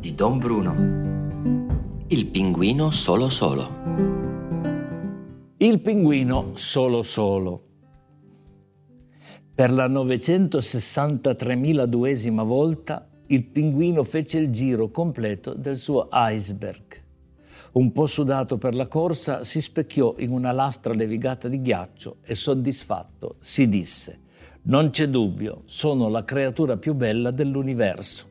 di Don Bruno. Il pinguino solo solo. Il pinguino solo solo. Per la 963.002esima volta il pinguino fece il giro completo del suo iceberg. Un po' sudato per la corsa, si specchiò in una lastra levigata di ghiaccio e soddisfatto si disse Non c'è dubbio, sono la creatura più bella dell'universo.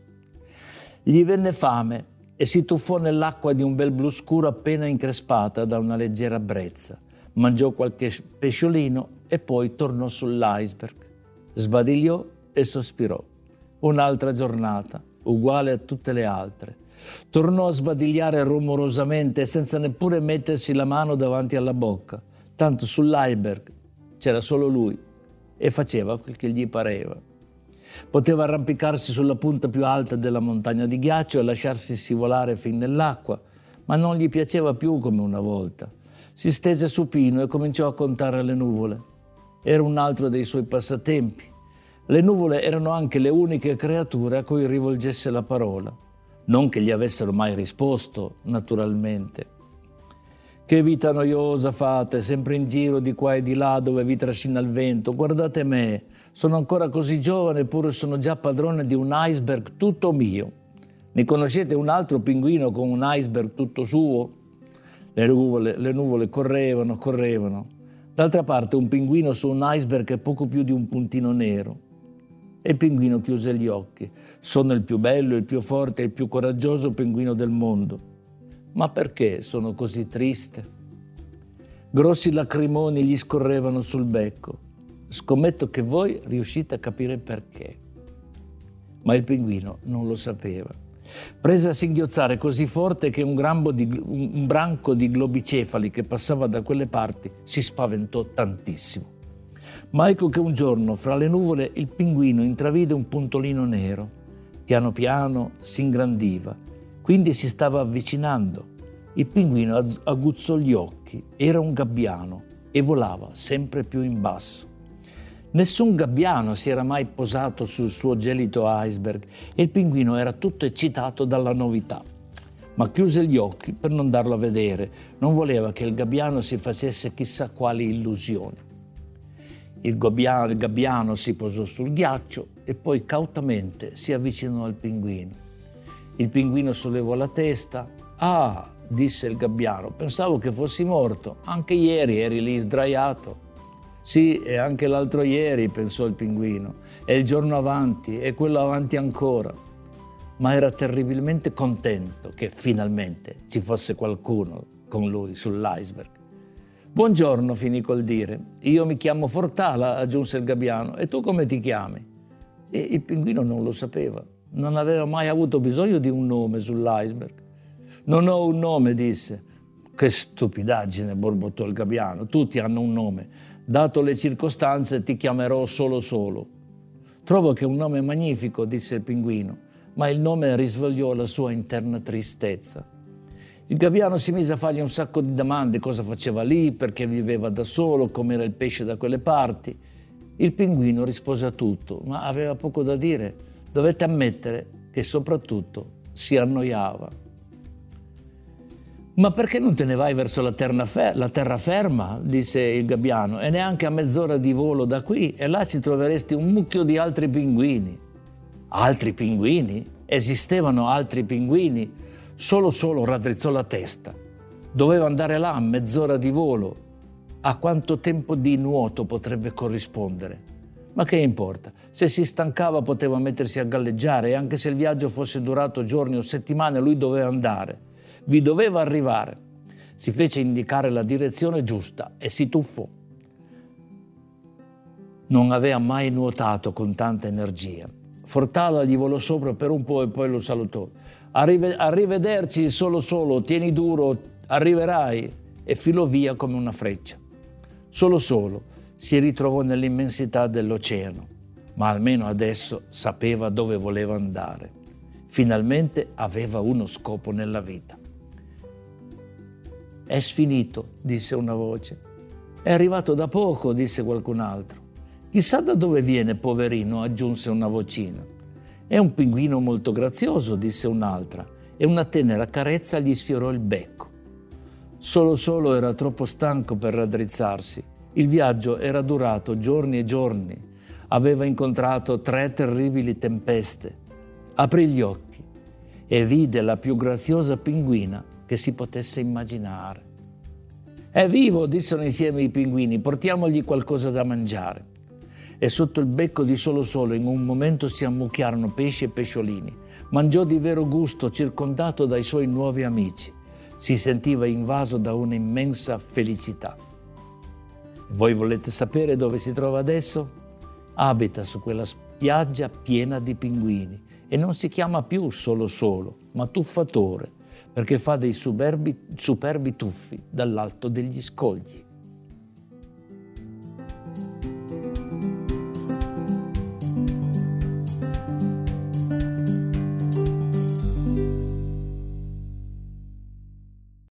Gli venne fame e si tuffò nell'acqua di un bel blu scuro appena increspata da una leggera brezza. Mangiò qualche pesciolino e poi tornò sull'iceberg. Sbadigliò e sospirò. Un'altra giornata, uguale a tutte le altre. Tornò a sbadigliare rumorosamente senza neppure mettersi la mano davanti alla bocca. Tanto sull'iceberg c'era solo lui e faceva quel che gli pareva. Poteva arrampicarsi sulla punta più alta della montagna di ghiaccio e lasciarsi scivolare fin nell'acqua, ma non gli piaceva più come una volta. Si stese supino e cominciò a contare le nuvole. Era un altro dei suoi passatempi. Le nuvole erano anche le uniche creature a cui rivolgesse la parola. Non che gli avessero mai risposto, naturalmente. Che vita noiosa fate, sempre in giro di qua e di là dove vi trascina il vento. Guardate me, sono ancora così giovane eppure sono già padrone di un iceberg tutto mio. Ne conoscete un altro pinguino con un iceberg tutto suo? Le nuvole, le nuvole correvano, correvano. D'altra parte un pinguino su un iceberg è poco più di un puntino nero. E il pinguino chiuse gli occhi. Sono il più bello, il più forte, il più coraggioso pinguino del mondo. Ma perché sono così triste? Grossi lacrimoni gli scorrevano sul becco. Scommetto che voi riuscite a capire perché. Ma il pinguino non lo sapeva. Prese a singhiozzare così forte che un, di, un branco di globicefali che passava da quelle parti si spaventò tantissimo. Ma ecco che un giorno, fra le nuvole, il pinguino intravide un puntolino nero. Piano piano si ingrandiva, quindi si stava avvicinando. Il pinguino aguzzò gli occhi, era un gabbiano e volava sempre più in basso. Nessun gabbiano si era mai posato sul suo gelito iceberg e il pinguino era tutto eccitato dalla novità. Ma chiuse gli occhi per non darlo a vedere, non voleva che il gabbiano si facesse chissà quali illusioni. Il gabbiano, il gabbiano si posò sul ghiaccio e poi cautamente si avvicinò al pinguino. Il pinguino sollevò la testa. Ah, disse il gabbiano, pensavo che fossi morto, anche ieri eri lì sdraiato. Sì, e anche l'altro ieri, pensò il pinguino, e il giorno avanti, e quello avanti ancora. Ma era terribilmente contento che finalmente ci fosse qualcuno con lui sull'iceberg. Buongiorno, finì col dire. Io mi chiamo Fortala, aggiunse il gabbiano, e tu come ti chiami? E il pinguino non lo sapeva, non aveva mai avuto bisogno di un nome sull'iceberg. Non ho un nome, disse. Che stupidaggine, borbottò il gabbiano. Tutti hanno un nome. Dato le circostanze ti chiamerò solo solo. Trovo che è un nome magnifico, disse il pinguino, ma il nome risvegliò la sua interna tristezza. Il gabbiano si mise a fargli un sacco di domande, cosa faceva lì, perché viveva da solo, com'era il pesce da quelle parti. Il pinguino rispose a tutto, ma aveva poco da dire. Dovette ammettere che soprattutto si annoiava. Ma perché non te ne vai verso la, fer- la terraferma? disse il gabbiano, e neanche a mezz'ora di volo da qui, e là ci troveresti un mucchio di altri pinguini. Altri pinguini? Esistevano altri pinguini? Solo solo raddrizzò la testa. Doveva andare là a mezz'ora di volo. A quanto tempo di nuoto potrebbe corrispondere? Ma che importa? Se si stancava poteva mettersi a galleggiare e anche se il viaggio fosse durato giorni o settimane lui doveva andare vi doveva arrivare. Si fece indicare la direzione giusta e si tuffò. Non aveva mai nuotato con tanta energia. Fortala gli volò sopra per un po' e poi lo salutò. Arrive, arrivederci solo solo, tieni duro, arriverai. E filò via come una freccia. Solo solo si ritrovò nell'immensità dell'oceano, ma almeno adesso sapeva dove voleva andare. Finalmente aveva uno scopo nella vita. È sfinito, disse una voce. È arrivato da poco, disse qualcun altro. Chissà da dove viene, poverino, aggiunse una vocina. È un pinguino molto grazioso, disse un'altra, e una tenera carezza gli sfiorò il becco. Solo solo era troppo stanco per raddrizzarsi. Il viaggio era durato giorni e giorni. Aveva incontrato tre terribili tempeste. Aprì gli occhi e vide la più graziosa pinguina che si potesse immaginare. È vivo, dissero insieme i pinguini, portiamogli qualcosa da mangiare. E sotto il becco di Solo Solo in un momento si ammucchiarono pesci e pesciolini. Mangiò di vero gusto, circondato dai suoi nuovi amici. Si sentiva invaso da un'immensa felicità. Voi volete sapere dove si trova adesso? Abita su quella spiaggia piena di pinguini e non si chiama più Solo Solo, ma Tuffatore perché fa dei superbi, superbi tuffi dall'alto degli scogli.